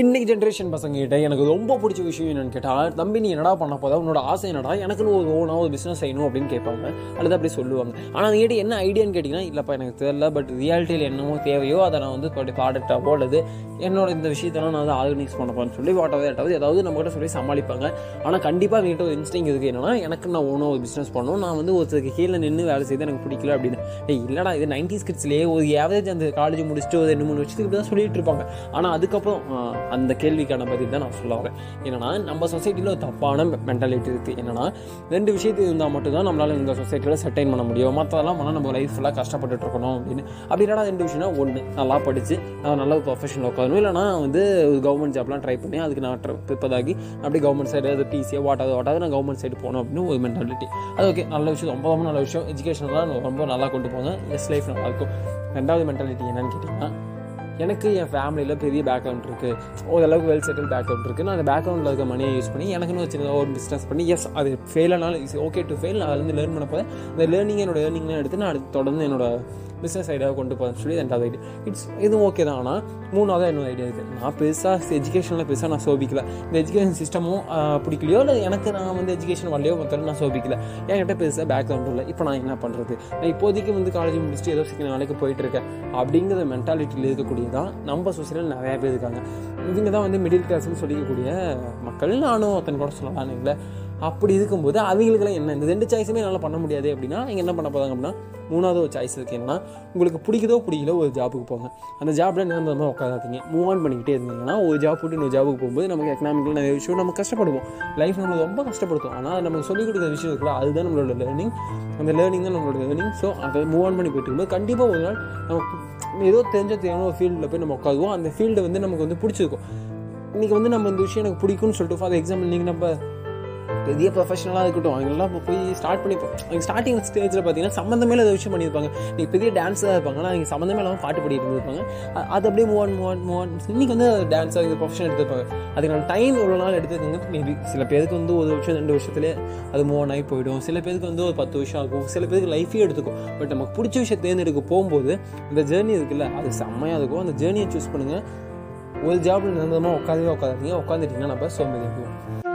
இன்னைக்கு ஜென்ரேஷன் பசங்ககிட்ட எனக்கு ரொம்ப பிடிச்ச விஷயம் என்னன்னு கேட்டால் தம்பி நீ என்னடா பண்ண போதா உன்னோட ஆசை என்னடா? எனக்குன்னு ஒரு ஓனாக ஒரு பிஸ்னஸ் செய்யணும் அப்படின்னு கேட்பாங்க. அல்லது அப்படி சொல்லுவாங்க. ஆனால் அது கேட்டு என்ன ஐடியான்னு கேட்டிங்கன்னா இல்லைப்பா எனக்கு தெரியல பட் ரியாலிட்டியில் என்னமோ தேவையோ அதை நான் வந்து ப்ராடக்டாகவோ அல்லது என்னோட இந்த விஷயத்தெல்லாம் நான் வந்து ஆர்கனைஸ் பண்ண சொல்லி வாட்டவே ஏட்டாவது ஏதாவது நம்மகிட்ட சொல்லி சமாளிப்பாங்க. ஆனால் கண்டிப்பாக அவங்ககிட்ட ஒரு இன்ஸ்டிங் இருக்குது என்னன்னா எனக்கு நான் ஓனாக ஒரு பிஸ்னஸ் பண்ணணும். நான் வந்து ஒருத்தருக்கு கீழே நின்று வேலை செய்து எனக்கு பிடிக்கல அப்படின்னு. ஏய் இல்லைடா இது நைன்டி ஸ்கிட்ஸ்லேயே ஒரு ஏவரேஜ் அந்த காலேஜ் முடிச்சுட்டு ஒரு ரெண்டு மூணு வருஷத்துக்கு தான் சொல்லிட்டு இருப்பாங்க. ஆனால் அதுக்கப்புறம் அந்த கேள்விக்கான பதில் தான் நான் சொல்ல வரேன். என்னன்னா நம்ம சொசைட்டியில் ஒரு தப்பான மென்டாலிட்டி இருக்குது என்னன்னா ரெண்டு விஷயத்து இருந்தால் மட்டும்தான் நம்மளால இந்த சொசைட்டியில் செட்டைன் பண்ண முடியும். மற்றதெல்லாம் பண்ணால் நம்ம லைஃப் ஃபுல்லாக கஷ்டப்பட்டுட்டு இருக்கணும் அப்படின்னு. அப்படி இல்லைனா ரெண்டு விஷயம்னா ஒன்று நல்லா படித்து நான் நல்ல ஒரு ப்ரொஃபஷனில் உட்காரணும் இல்லைனா வந்து கவர்மெண்ட் ஜாப்லாம் ட்ரை பண்ணி அதுக்கு நான் ப்ரிப்பேர் ஆகி அப்படி கவர்மெண்ட் சைடு அது டிசியாக வாட்டாவது வாட்டாவது நான் கவர்மெண்ட் சைடு போகணும் அப்படின்னு ஒரு மென்டாலிட்டி அது ஓகே நல்ல விஷயம். ரொம்ப ரொம்ப நல்ல விஷயம். எஜுகேஷன்லாம் ரொம்ப நல்லா கொண்டு போங்க. எஸ் லைஃப் நல்லாயிருக்கும் ரெண்டாவது மென்டாலிட்டி என்னன்னு கேட்டிங்கன்னா எனக்கு என் ஃபேமிலியில் பெரிய பேக்ரவுண்ட் இருக்குது ஓரளவுக்கு வெல் செட்டில் பேக்ரவுண்ட் இருக்குது நான் அந்த பேக்ரவுண்டில் இருக்க மணியை யூஸ் பண்ணி எனக்குன்னு வச்சு ஒரு பிஸ்னஸ் பண்ணி எஸ் அது ஃபெயில் ஆனாலும் இஸ் ஓகே டு ஃபெயில் நான் அதுலேருந்து லேர்ன் பண்ண போதேன் அந்த லேர்னிங் என்னோட லேர்னிங்லாம் எடுத்து நான் அடுத்து தொடர்ந்து என்னோட பிஸ்னஸ் ஐடியாவை கொண்டு போகிறேன்னு சொல்லி ரெண்டாவது ஐடியா இட்ஸ் இதுவும் ஓகே தான். ஆனால் மூணாவது இன்னொரு ஐடியா இருக்குது நான் பெருசாக எஜுகேஷனில் பெருசாக நான் சோபிக்கல. இந்த எஜுகேஷன் சிஸ்டமும் பிடிக்கலையோ இல்லை எனக்கு நான் வந்து எஜுகேஷன் வரலையோ மொத்தம் நான் சோபிக்கல. என்கிட்ட பெருசாக பேக்ரவுண்ட் இல்லை. இப்போ நான் என்ன பண்ணுறது நான் இப்போதைக்கு வந்து காலேஜ் முடிச்சுட்டு ஏதோ சிக்க நாளைக்கு போயிட்டு இருக்கேன். அப்படிங்கிற மென்டாலிட்டியில் இருக்கக்கூடியதான் நம்ம சொசைட்டியில் நிறையா பேர் இருக்காங்க. இவங்க தான் வந்து மிடில் கிளாஸ்னு சொல்லிக்கக்கூடிய மக்கள். நானும் ஒருத்தன் கூட சொல்லலாம் அப்படி இருக்கும்போது அவங்களுக்குலாம் என்ன? இந்த ரெண்டு சாய்ஸுமே என்னால் பண்ண முடியாது அப்படின்னா நீங்கள் என்ன பண்ண போதாங்க அப்படின்னா மூணாவது ஒரு சாய்ஸ் இருக்குது என்னன்னா உங்களுக்கு பிடிக்குதோ பிடிக்கலோ ஒரு ஜாபுக்கு போங்க. அந்த ஜாப்ல நிரந்தரமாக உட்காராதீங்க. மூவ் ஆன் பண்ணிக்கிட்டே இருந்தீங்கன்னா ஒரு ஜாப் போட்டு இன்னொரு ஜாபுக்கு போகும்போது நமக்கு எக்கனாமிக்கல் நிறைய விஷயம் நம்ம கஷ்டப்படுவோம். லைஃப் நம்ம ரொம்ப கஷ்டப்படுத்தும். ஆனால் நம்ம நமக்கு சொல்லிக் கொடுக்குற விஷயம் இருக்குல்ல அதுதான் நம்மளோட லேர்னிங் அந்த லேர்னிங் தான் நம்மளோட லேர்னிங் ஸோ அதை மூவ் ஆன் பண்ணி போயிட்டு இருக்கும்போது கண்டிப்பாக ஒரு நாள் நமக்கு ஏதோ தெரிஞ்ச தெரியாமல் ஒரு ஃபீல்டில் போய் நம்ம உட்காருவோம். அந்த ஃபீல்டை வந்து நமக்கு வந்து பிடிச்சிருக்கும். இன்றைக்கி வந்து நம்ம இந்த விஷயம் எனக்கு பிடிக்கும்னு சொல்லிட்டு ஃபார் எக்ஸாம்பிள் நீங்கள் நம்ம பெரிய ப்ரொஃபஷனலாக இருக்கட்டும் அவங்கெல்லாம் இப்போ போய் ஸ்டார்ட் பண்ணி அவங்க ஸ்டார்டிங் ஸ்டேஜில் பார்த்தீங்கன்னா சம்மந்தமே இல்லாத விஷயம் பண்ணியிருப்பாங்க. நீங்கள் பெரிய டான்ஸாக இருப்பாங்க ஆனால் அவங்க சம்மந்தமே இல்லாமல் பாட்டு பாடிட்டு இருந்திருப்பாங்க. அது அப்படியே move on move on move on இன்னைக்கு வந்து டான்ஸாக இந்த ப்ரொஃபஷன் எடுத்துருப்பாங்க. அதுக்கான டைம் இவ்வளோ நாள் எடுத்துக்கோங்க மேபி சில பேருக்கு வந்து ஒரு வருஷம் ரெண்டு வருஷத்துலேயே அது மூவ் ஆன் ஆகி போயிடும். சில பேருக்கு வந்து ஒரு பத்து வருஷம் ஆகும். சில பேருக்கு லைஃபே எடுத்துக்கும். பட் நமக்கு பிடிச்ச விஷயம் தேர்ந்தெடுக்க போகும்போது இந்த ஜேர்னி இருக்குல்ல அது செம்மையாக இருக்கும். அந்த ஜேர்னியை சூஸ் பண்ணுங்கள் ஒரு ஜாப்ல நிரந்தரமாக உட்காந்தே உட்காந்துட்டீங்க உட்காந்துட்டிங்கன்னா நம்ம சோம்பேறி